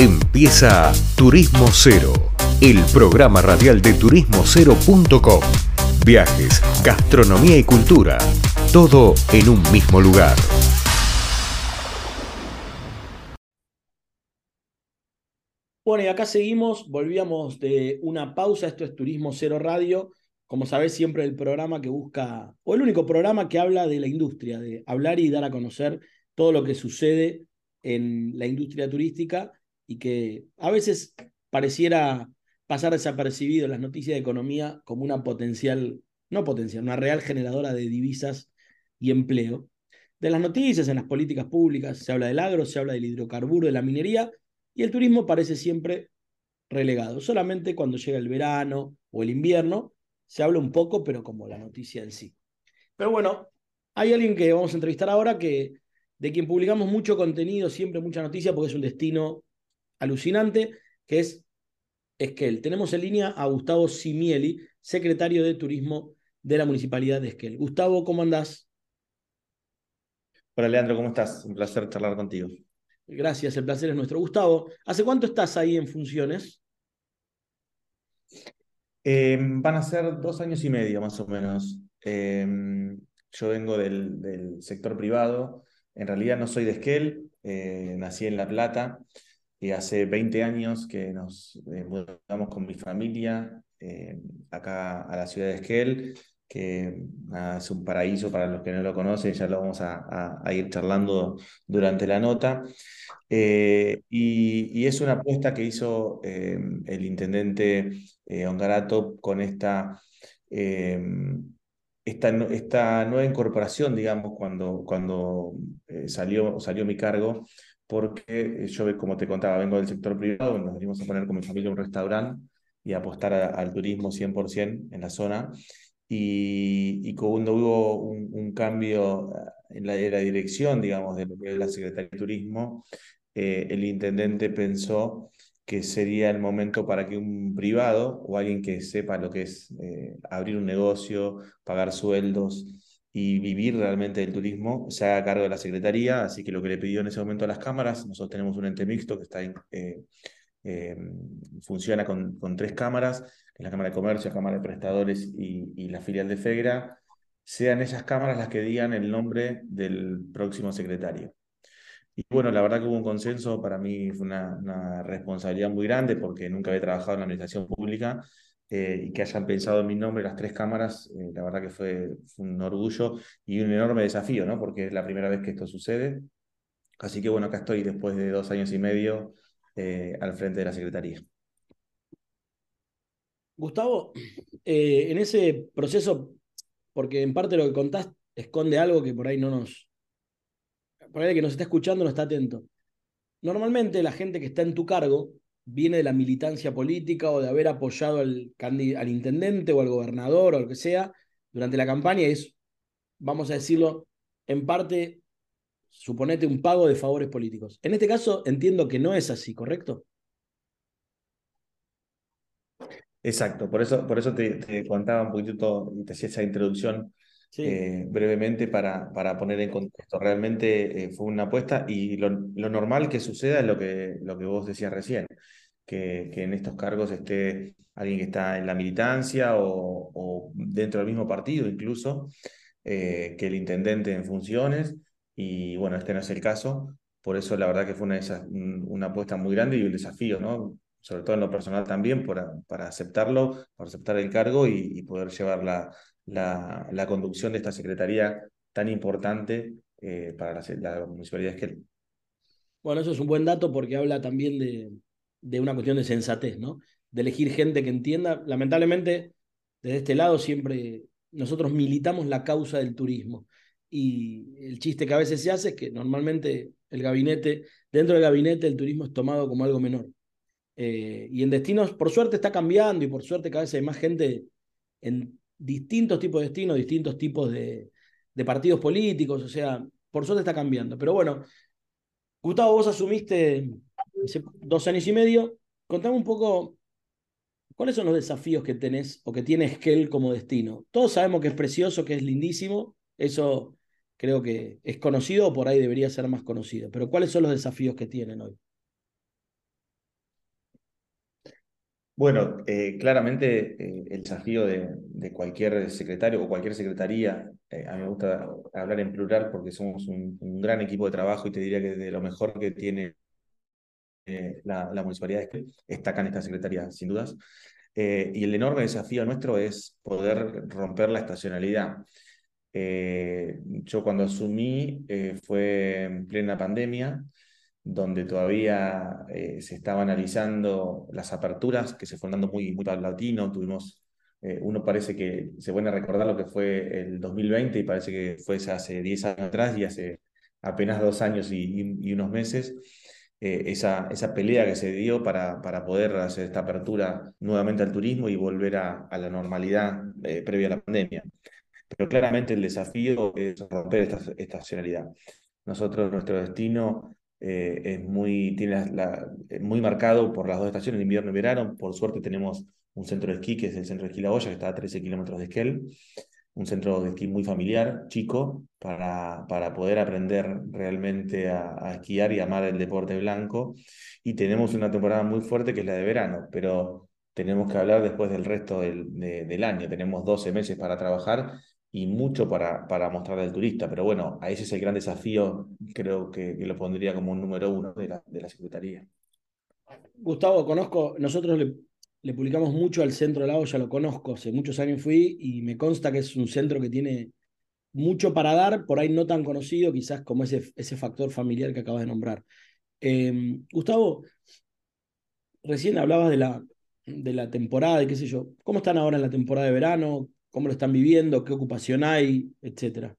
Empieza Turismo Cero, el programa radial de turismocero.com. Viajes, gastronomía y cultura, todo en un mismo lugar. Bueno, y acá seguimos, volvíamos de una pausa, esto es Turismo Cero Radio, como sabés siempre el programa que busca, o el único programa que habla de la industria, de hablar y dar a conocer todo lo que sucede en la industria turística y que a veces pareciera pasar desapercibido las noticias de economía como una potencial, no potencial, una real generadora de divisas y empleo. De las noticias, en las políticas públicas, se habla del agro, se habla del hidrocarburo, de la minería, y el turismo parece siempre relegado. Solamente cuando llega el verano o el invierno se habla un poco, pero como la noticia en sí. Pero bueno, hay alguien que vamos a entrevistar ahora que de quien publicamos mucho contenido, siempre mucha noticia, porque es un destino alucinante, que es Esquel. Tenemos en línea a Gustavo Simieli, secretario de Turismo de la Municipalidad de Esquel. Gustavo, ¿cómo andás? Hola Leandro, ¿cómo estás? Un placer charlar contigo. Gracias, el placer es nuestro. Gustavo, ¿hace cuánto estás ahí en funciones? Eh, van a ser dos años y medio más o menos. Eh, yo vengo del, del, sector privado. En realidad no soy de Esquel, eh, nací en La Plata y hace 20 años que nos eh, mudamos con mi familia eh, acá a la ciudad de Esquel, que es un paraíso para los que no lo conocen, ya lo vamos a, ir charlando durante la nota. Eh, y, es una apuesta que hizo el intendente Ongarato con esta, esta, nueva incorporación, digamos, cuando, cuando salió, salió mi cargo porque yo, como te contaba, vengo del sector privado, nos venimos a poner con mi familia un restaurante y apostar a, al turismo 100% en la zona. Y, y cuando hubo un, un cambio en la, en la, dirección, digamos, de lo que es la Secretaría de Turismo, eh, el intendente pensó que sería el momento para que un privado o alguien que sepa lo que es eh, abrir un negocio, pagar sueldos, y vivir realmente del turismo se haga cargo de la Secretaría, así que lo que le pidió en ese momento a las cámaras, nosotros tenemos un ente mixto que está eh, eh, funciona con, con, tres cámaras, la Cámara de Comercio, la Cámara de Prestadores y, y, la filial de FEGRA, sean esas cámaras las que digan el nombre del próximo secretario. Y bueno, la verdad que hubo un consenso, para mí fue una, una responsabilidad muy grande porque nunca había trabajado en la administración pública eh, y que hayan pensado en mi nombre las tres cámaras, eh, la verdad que fue, un orgullo y un enorme desafío, ¿no? Porque es la primera vez que esto sucede. Así que bueno, acá estoy después de dos años y medio eh, al frente de la Secretaría. Gustavo, en ese proceso, porque en parte lo que contás esconde algo que por ahí no nos... Por ahí el que nos está escuchando no está atento. Normalmente la gente que está en tu cargo viene de la militancia política o de haber apoyado al, al intendente o al gobernador o lo que sea durante la campaña, es, vamos a decirlo, en parte, suponete un pago de favores políticos. En este caso entiendo que no es así, ¿correcto? Exacto, por eso, por eso te, contaba un poquito y te hacía esa introducción eh, brevemente para, para poner en contexto. Realmente eh, fue una apuesta y lo, lo, normal que suceda es lo que, lo que vos decías recién, que, que, en estos cargos esté alguien que está en la militancia o, o dentro del mismo partido incluso, eh, que el intendente en funciones. Y bueno, este no es el caso. Por eso la verdad que fue una, una apuesta muy grande y un desafío, ¿no? Sobre todo en lo personal también, para, para aceptarlo, para aceptar el cargo y, poder llevar la, la, la, conducción de esta secretaría tan importante eh, para la, la, municipalidad de Esquel. Bueno, eso es un buen dato porque habla también de, de, una cuestión de sensatez, ¿no? De elegir gente que entienda. Lamentablemente, desde este lado siempre nosotros militamos la causa del turismo. Y el chiste que a veces se hace es que normalmente el gabinete, dentro del gabinete, el turismo es tomado como algo menor. Eh, y en destinos, por suerte está cambiando y por suerte cada vez hay más gente en distintos tipos de destinos, distintos tipos de, de, partidos políticos, o sea, por suerte está cambiando. Pero bueno, Gustavo, vos asumiste hace dos años y medio, contame un poco cuáles son los desafíos que tenés o que tiene Esquel como destino. Todos sabemos que es precioso, que es lindísimo, eso creo que es conocido o por ahí debería ser más conocido, pero ¿cuáles son los desafíos que tienen hoy? Bueno, eh, claramente eh, el desafío de, cualquier secretario o cualquier secretaría, eh, a mí me gusta hablar en plural porque somos un, gran equipo de trabajo y te diría que de lo mejor que tiene la, municipalidad está acá en esta secretaría, sin dudas. y el enorme desafío nuestro es poder romper la estacionalidad. yo cuando asumí fue en plena pandemia donde todavía eh, se estaba analizando las aperturas que se fueron dando muy, muy paulatino. Tuvimos, eh, uno parece que se puede recordar lo que fue el 2020 y parece que fue hace 10 años atrás y hace apenas dos años y, unos meses. Eh, esa, esa pelea que se dio para, para poder hacer esta apertura nuevamente al turismo y volver a, a la normalidad previa a la pandemia. Pero claramente el desafío es romper esta estacionalidad. Nosotros, nuestro destino eh, es muy, tiene la, eh, muy marcado por las dos estaciones, invierno y verano. Por suerte tenemos un centro de esquí, que es el centro de esquí La Olla, que está a 13 kilómetros de Esquel. Un centro de esquí muy familiar, chico, para, para poder aprender realmente a, esquiar y amar el deporte blanco. Y tenemos una temporada muy fuerte que es la de verano, pero tenemos que hablar después del resto del, del año. Tenemos 12 meses para trabajar y mucho para, para mostrarle al turista. Pero bueno, a ese es el gran desafío, creo que, lo pondría como un número uno de la, de la Secretaría. Gustavo, conozco, nosotros le, publicamos mucho al Centro de la Olla, lo conozco, hace muchos años fui y me consta que es un centro que tiene mucho para dar, por ahí no tan conocido, quizás como ese, ese factor familiar que acabas de nombrar. Em, Gustavo, recién hablabas de la, de la temporada, y qué sé yo. ¿Cómo están ahora en la temporada de verano? Cómo lo están viviendo, qué ocupación hay, etcétera.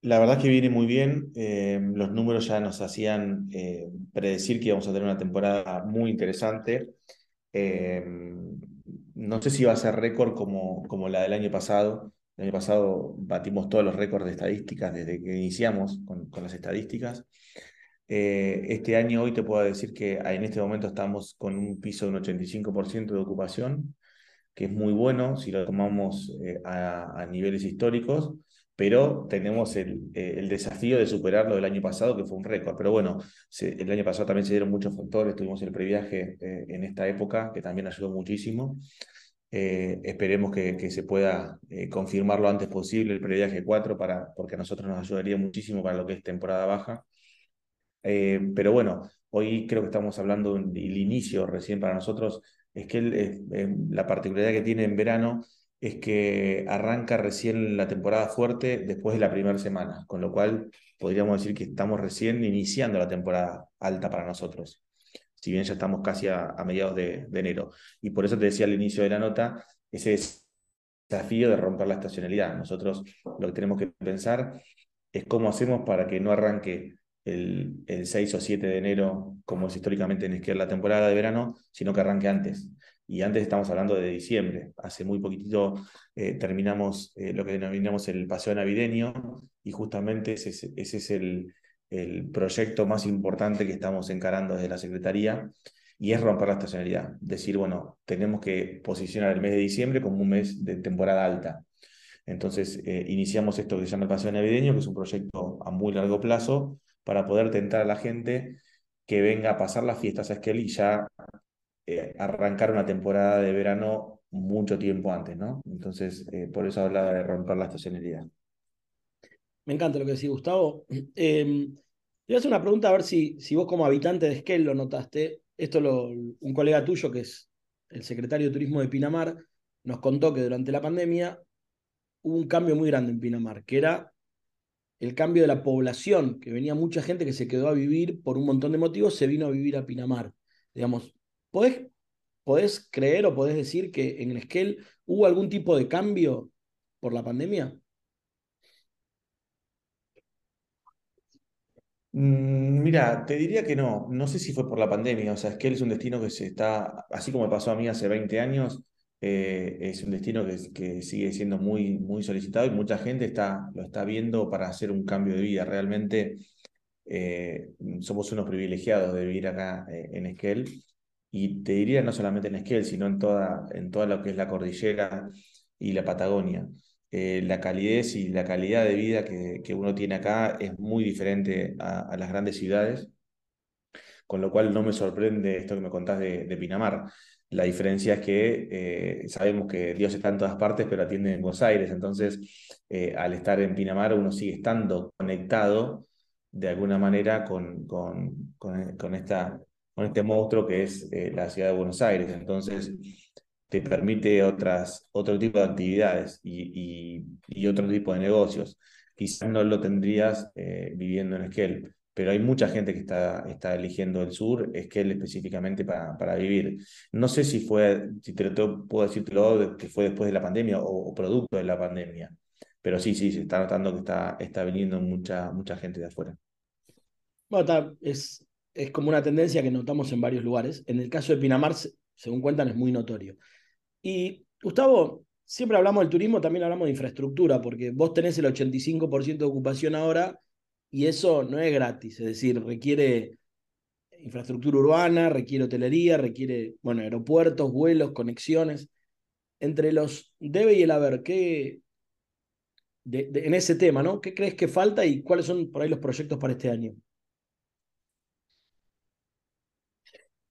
La verdad es que viene muy bien. Eh, los números ya nos hacían eh, predecir que íbamos a tener una temporada muy interesante. Eh, no sé si va a ser récord como, como la del año pasado. El año pasado batimos todos los récords de estadísticas desde que iniciamos con, con las estadísticas. Eh, este año hoy te puedo decir que en este momento estamos con un piso de un 85% de ocupación, que es muy bueno si lo tomamos eh, a, niveles históricos, pero tenemos el, eh, desafío de superar lo del año pasado, que fue un récord. Pero bueno, el año pasado también se dieron muchos factores, tuvimos el previaje en esta época, que también ayudó muchísimo. esperemos que, que, se pueda confirmar lo antes posible el previaje 4, para, porque a nosotros nos ayudaría muchísimo para lo que es temporada baja. Eh, pero bueno, hoy creo que estamos hablando del inicio recién para nosotros, es que eh, la particularidad que tiene en verano es que arranca recién la temporada fuerte después de la primera semana, con lo cual podríamos decir que estamos recién iniciando la temporada alta para nosotros, si bien ya estamos casi a, mediados de, enero. Y por eso te decía al inicio de la nota, ese desafío de romper la estacionalidad. Nosotros lo que tenemos que pensar es cómo hacemos para que no arranque el, el 6 o 7 de enero, como es históricamente en izquierda la temporada de verano, sino que arranque antes. Y antes estamos hablando de diciembre. Hace muy poquitito eh, terminamos eh, lo que denominamos el paseo navideño y justamente ese, ese es el, el proyecto más importante que estamos encarando desde la Secretaría y es romper la estacionalidad. Decir, bueno, tenemos que posicionar el mes de diciembre como un mes de temporada alta. Entonces, eh, iniciamos esto que se llama el Paseo Navideño, que es un proyecto a muy largo plazo, para poder tentar a la gente que venga a pasar las fiestas a Esquel y ya eh, arrancar una temporada de verano mucho tiempo antes, ¿no? Entonces, eh, por eso hablaba de romper la estacionalidad. Me encanta lo que decís, Gustavo. Eh, voy a hacer una pregunta a ver si, si vos como habitante de Esquel lo notaste. Esto lo, un colega tuyo, que es el secretario de Turismo de Pinamar, nos contó que durante la pandemia hubo un cambio muy grande en Pinamar, que era el cambio de la población, que venía mucha gente que se quedó a vivir por un montón de motivos, se vino a vivir a Pinamar. Digamos, ¿podés, podés creer o podés decir que en el Esquel hubo algún tipo de cambio por la pandemia? Mm, mira, te diría que no, no sé si fue por la pandemia, o sea, Esquel es un destino que se está, así como pasó a mí hace 20 años, eh, es un destino que, sigue siendo muy, muy solicitado y mucha gente está, lo está viendo para hacer un cambio de vida. Realmente eh, somos unos privilegiados de vivir acá eh, en Esquel y te diría no solamente en Esquel, sino en toda, en toda lo que es la cordillera y la Patagonia. la calidez y la calidad de vida que, que, uno tiene acá es muy diferente a, a las grandes ciudades con lo cual no me sorprende esto que me contás de, Pinamar. La diferencia es que eh, sabemos que Dios está en todas partes, pero atiende en Buenos Aires, entonces eh, al estar en Pinamar uno sigue estando conectado de alguna manera con, con, con, esta, con este monstruo que es la ciudad de Buenos Aires. Entonces, te permite otras, otro tipo de actividades y, y, otro tipo de negocios. Quizás no lo tendrías eh, viviendo en Esquel, pero hay mucha gente que está, está eligiendo el sur, Esquel específicamente para, para vivir. No sé si fue, si te puedo decirlo, que fue después de la pandemia o, producto de la pandemia, pero sí, sí, se está notando que está, está viniendo mucha, mucha gente de afuera. Bueno, es, es como una tendencia que notamos en varios lugares. En el caso de Pinamar, según cuentan, es muy notorio. Y Gustavo, siempre hablamos del turismo, también hablamos de infraestructura, porque vos tenés el 85% de ocupación ahora y eso no es gratis, es decir, requiere infraestructura urbana, requiere hotelería, requiere, bueno, aeropuertos, vuelos, conexiones. Entre los debe y el haber, ¿qué, en ese tema, ¿no? ¿Qué crees que falta y cuáles son por ahí los proyectos para este año?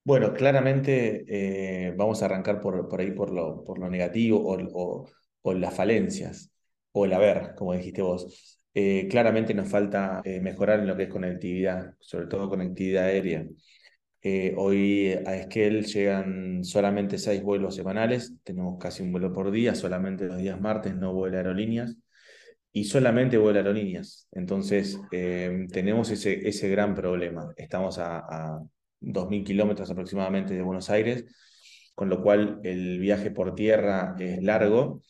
Bueno, claramente eh, vamos a arrancar por, por ahí por lo, por lo negativo o, o, las falencias, o el haber, como dijiste vos. Eh, claramente nos falta eh, mejorar en lo que es conectividad, sobre todo conectividad aérea. hoy a Esquel llegan solamente seis vuelos semanales, tenemos casi un vuelo por día, solamente los días martes no vuela aerolíneas y solamente vuela aerolíneas. Entonces tenemos ese, ese gran problema. Estamos a 2.000 kilómetros aproximadamente de Buenos Aires, con lo cual el viaje por tierra es largo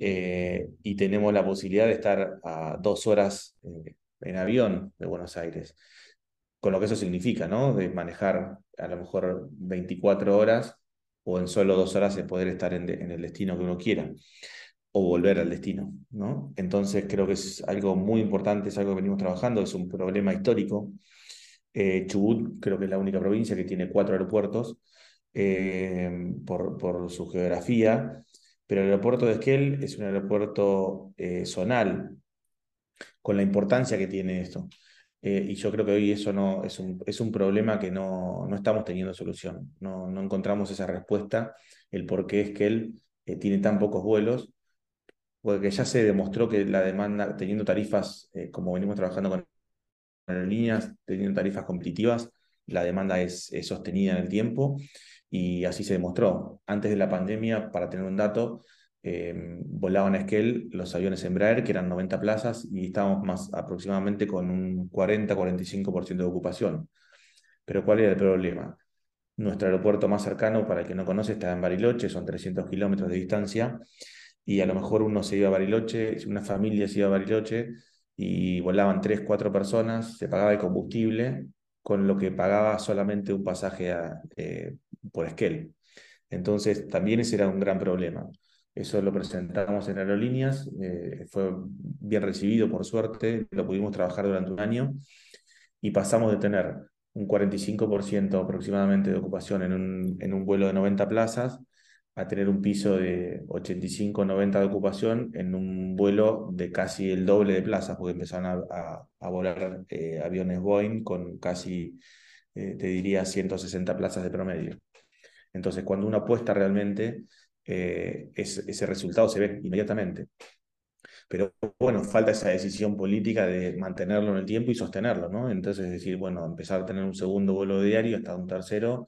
eh, y tenemos la posibilidad de estar a dos horas eh, en avión de Buenos Aires, con lo que eso significa, ¿no? De manejar a lo mejor 24 horas o en solo dos horas de poder estar en, el destino que uno quiera o volver al destino, ¿no? Entonces creo que es algo muy importante, es algo que venimos trabajando, es un problema histórico eh, Chubut creo que es la única provincia que tiene cuatro aeropuertos por, su geografía, pero el aeropuerto de Esquel es un aeropuerto eh, zonal, con la importancia que tiene esto. y yo creo que hoy eso no, es, un, es un problema que no, no estamos teniendo solución. No, no encontramos esa respuesta, el por qué Esquel tiene tan pocos vuelos, porque ya se demostró que la demanda, teniendo tarifas como venimos trabajando con aerolíneas teniendo tarifas competitivas, la demanda es, sostenida en el tiempo y así se demostró. Antes de la pandemia, para tener un dato, eh, volaban a Esquel los aviones Embraer, que eran 90 plazas, y estábamos más aproximadamente con un 40-45% de ocupación. Pero ¿cuál era el problema? Nuestro aeropuerto más cercano, para el que no conoce, está en Bariloche, son 300 kilómetros de distancia, y a lo mejor uno se iba a Bariloche, una familia se iba a Bariloche, y volaban tres, cuatro personas, se pagaba el combustible con lo que pagaba solamente un pasaje eh, por Esquel. Entonces, también ese era un gran problema. Eso lo presentamos en aerolíneas, eh, fue bien recibido por suerte, lo pudimos trabajar durante un año y pasamos de tener un 45% aproximadamente de ocupación en un, en un vuelo de 90 plazas a tener un piso de 85-90 de ocupación en un vuelo de casi el doble de plazas, porque empezaron a, a, volar eh, aviones Boeing con casi, eh, te diría, 160 plazas de promedio. Entonces, cuando uno apuesta realmente, eh, ese resultado se ve inmediatamente. Pero bueno, falta esa decisión política de mantenerlo en el tiempo y sostenerlo, ¿no? Entonces, es decir, bueno, empezar a tener un segundo vuelo diario hasta un tercero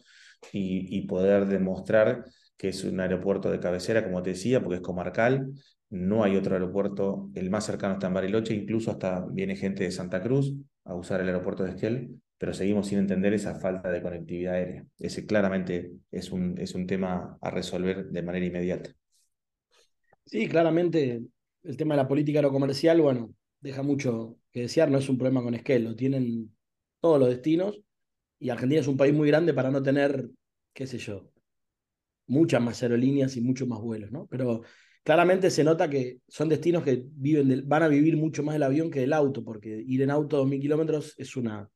y poder demostrar que es un aeropuerto de cabecera, como te decía, porque es comarcal. No hay otro aeropuerto, el más cercano está en Bariloche, incluso hasta viene gente de Santa Cruz a usar el aeropuerto de Esquel, pero seguimos sin entender esa falta de conectividad aérea. Ese claramente es un, es un tema a resolver de manera inmediata. Sí, claramente el tema de la política aerocomercial, bueno, deja mucho que desear, no es un problema con Esquel, lo tienen todos los destinos y Argentina es un país muy grande para no tener, qué sé yo, muchas más aerolíneas y muchos más vuelos, ¿no? Pero claramente se nota que son destinos que viven van a vivir mucho más del avión que del auto, porque ir en auto a 2.000 kilómetros es una,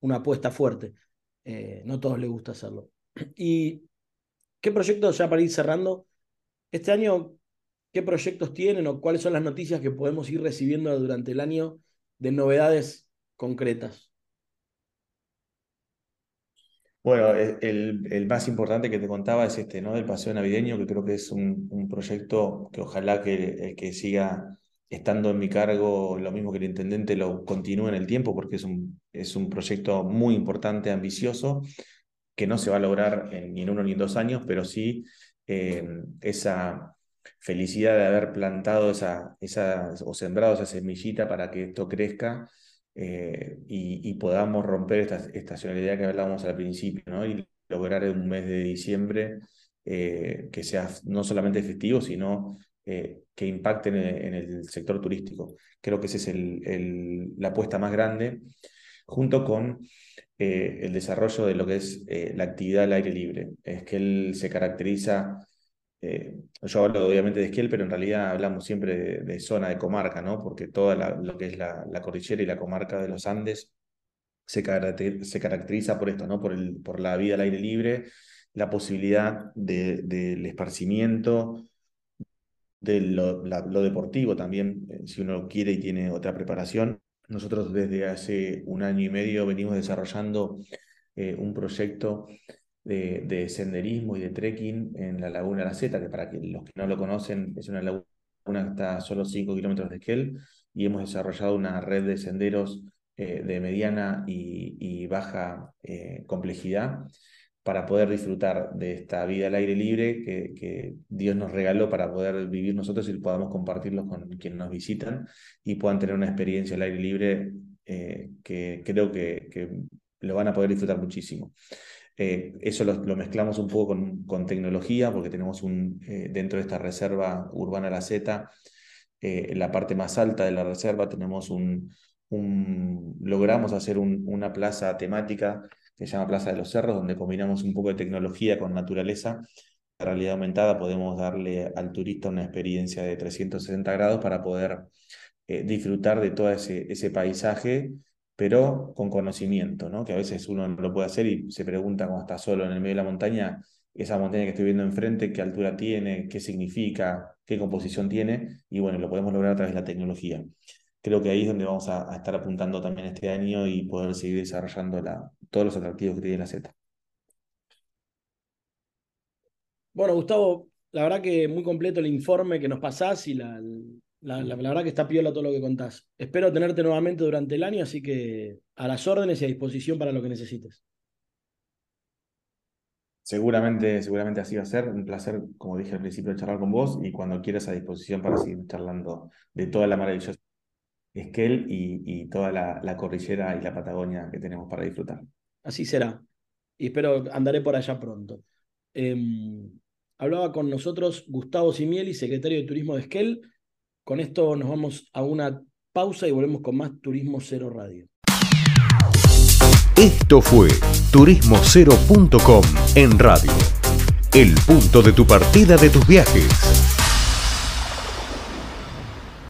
una apuesta fuerte. Eh, no a todos les gusta hacerlo. ¿Y qué proyectos, ya para ir cerrando, este año, qué proyectos tienen o cuáles son las noticias que podemos ir recibiendo durante el año de novedades concretas? Bueno, e, el, el, más importante que te contaba es este, ¿no? Del paseo navideño, que creo que es un, proyecto que ojalá que, que siga estando en mi cargo, lo mismo que el intendente, lo continúe en el tiempo, porque es un, es un proyecto muy importante, ambicioso, que no se va a lograr ni en uno ni en dos años, pero sí eh, esa felicidad de haber plantado esa, esa, o sembrado esa semillita para que esto crezca eh, y, podamos romper esta estacionalidad que hablábamos al principio, ¿no? y lograr un mes de diciembre eh, que sea no solamente festivo, sino que impacte en el, sector turístico. Creo que esa es el, la apuesta más grande, junto con el desarrollo de lo que es la actividad al aire libre. Es que él se caracteriza eh, yo hablo obviamente de Esquiel, pero en realidad hablamos siempre de, zona de comarca, ¿no? Porque toda lo que es la, cordillera y la comarca de los Andes se, caracteriza por esto, ¿no? Por, la vida al aire libre, la posibilidad del esparcimiento, de lo, deportivo también, eh, si uno quiere y tiene otra preparación. Nosotros desde hace un año y medio venimos desarrollando eh, un proyecto de, senderismo y de trekking en la Laguna La Zeta, que para los que no lo conocen es una laguna que está a solo 5 kilómetros de Esquel, y hemos desarrollado una red de senderos eh, de mediana y, baja eh, complejidad para poder disfrutar de esta vida al aire libre que, que, Dios nos regaló para poder vivir nosotros y podamos compartirlos con quienes nos visitan y puedan tener una experiencia al aire libre eh, que creo que, que, lo van a poder disfrutar muchísimo. Eh, eso lo, mezclamos un poco con, con tecnología, porque tenemos un, eh, dentro de esta reserva urbana La Z, eh, en la parte más alta de la reserva tenemos un, un logramos hacer una plaza temática que se llama Plaza de los Cerros, donde combinamos un poco de tecnología con naturaleza. La realidad aumentada podemos darle al turista una experiencia de 360 grados para poder disfrutar de todo ese, ese paisaje pero con conocimiento, ¿no? que a veces uno no lo puede hacer y se pregunta cuando está solo en el medio de la montaña, esa montaña que estoy viendo enfrente, qué altura tiene, qué significa, qué composición tiene, y bueno, lo podemos lograr a través de la tecnología. Creo que ahí es donde vamos a, estar apuntando también este año y poder seguir desarrollando la, todos los atractivos que tiene la Z. Bueno, Gustavo, la verdad que muy completo el informe que nos pasás y la, la, verdad que está piola todo lo que contás. Espero tenerte nuevamente durante el año, así que a las órdenes y a disposición para lo que necesites. Seguramente, seguramente así va a ser. Un placer, como dije al principio, charlar con vos y cuando quieras a disposición para seguir charlando de toda la maravillosa Esquel y, y toda la, la cordillera y la Patagonia que tenemos para disfrutar. Así será. Y espero andaré por allá pronto. Em, hablaba con nosotros Gustavo Simieli, secretario de Turismo de Esquel. Con esto nos vamos a una pausa y volvemos con más Turismo Cero Radio. Esto fue turismocero.com en radio. El punto de tu partida de tus viajes.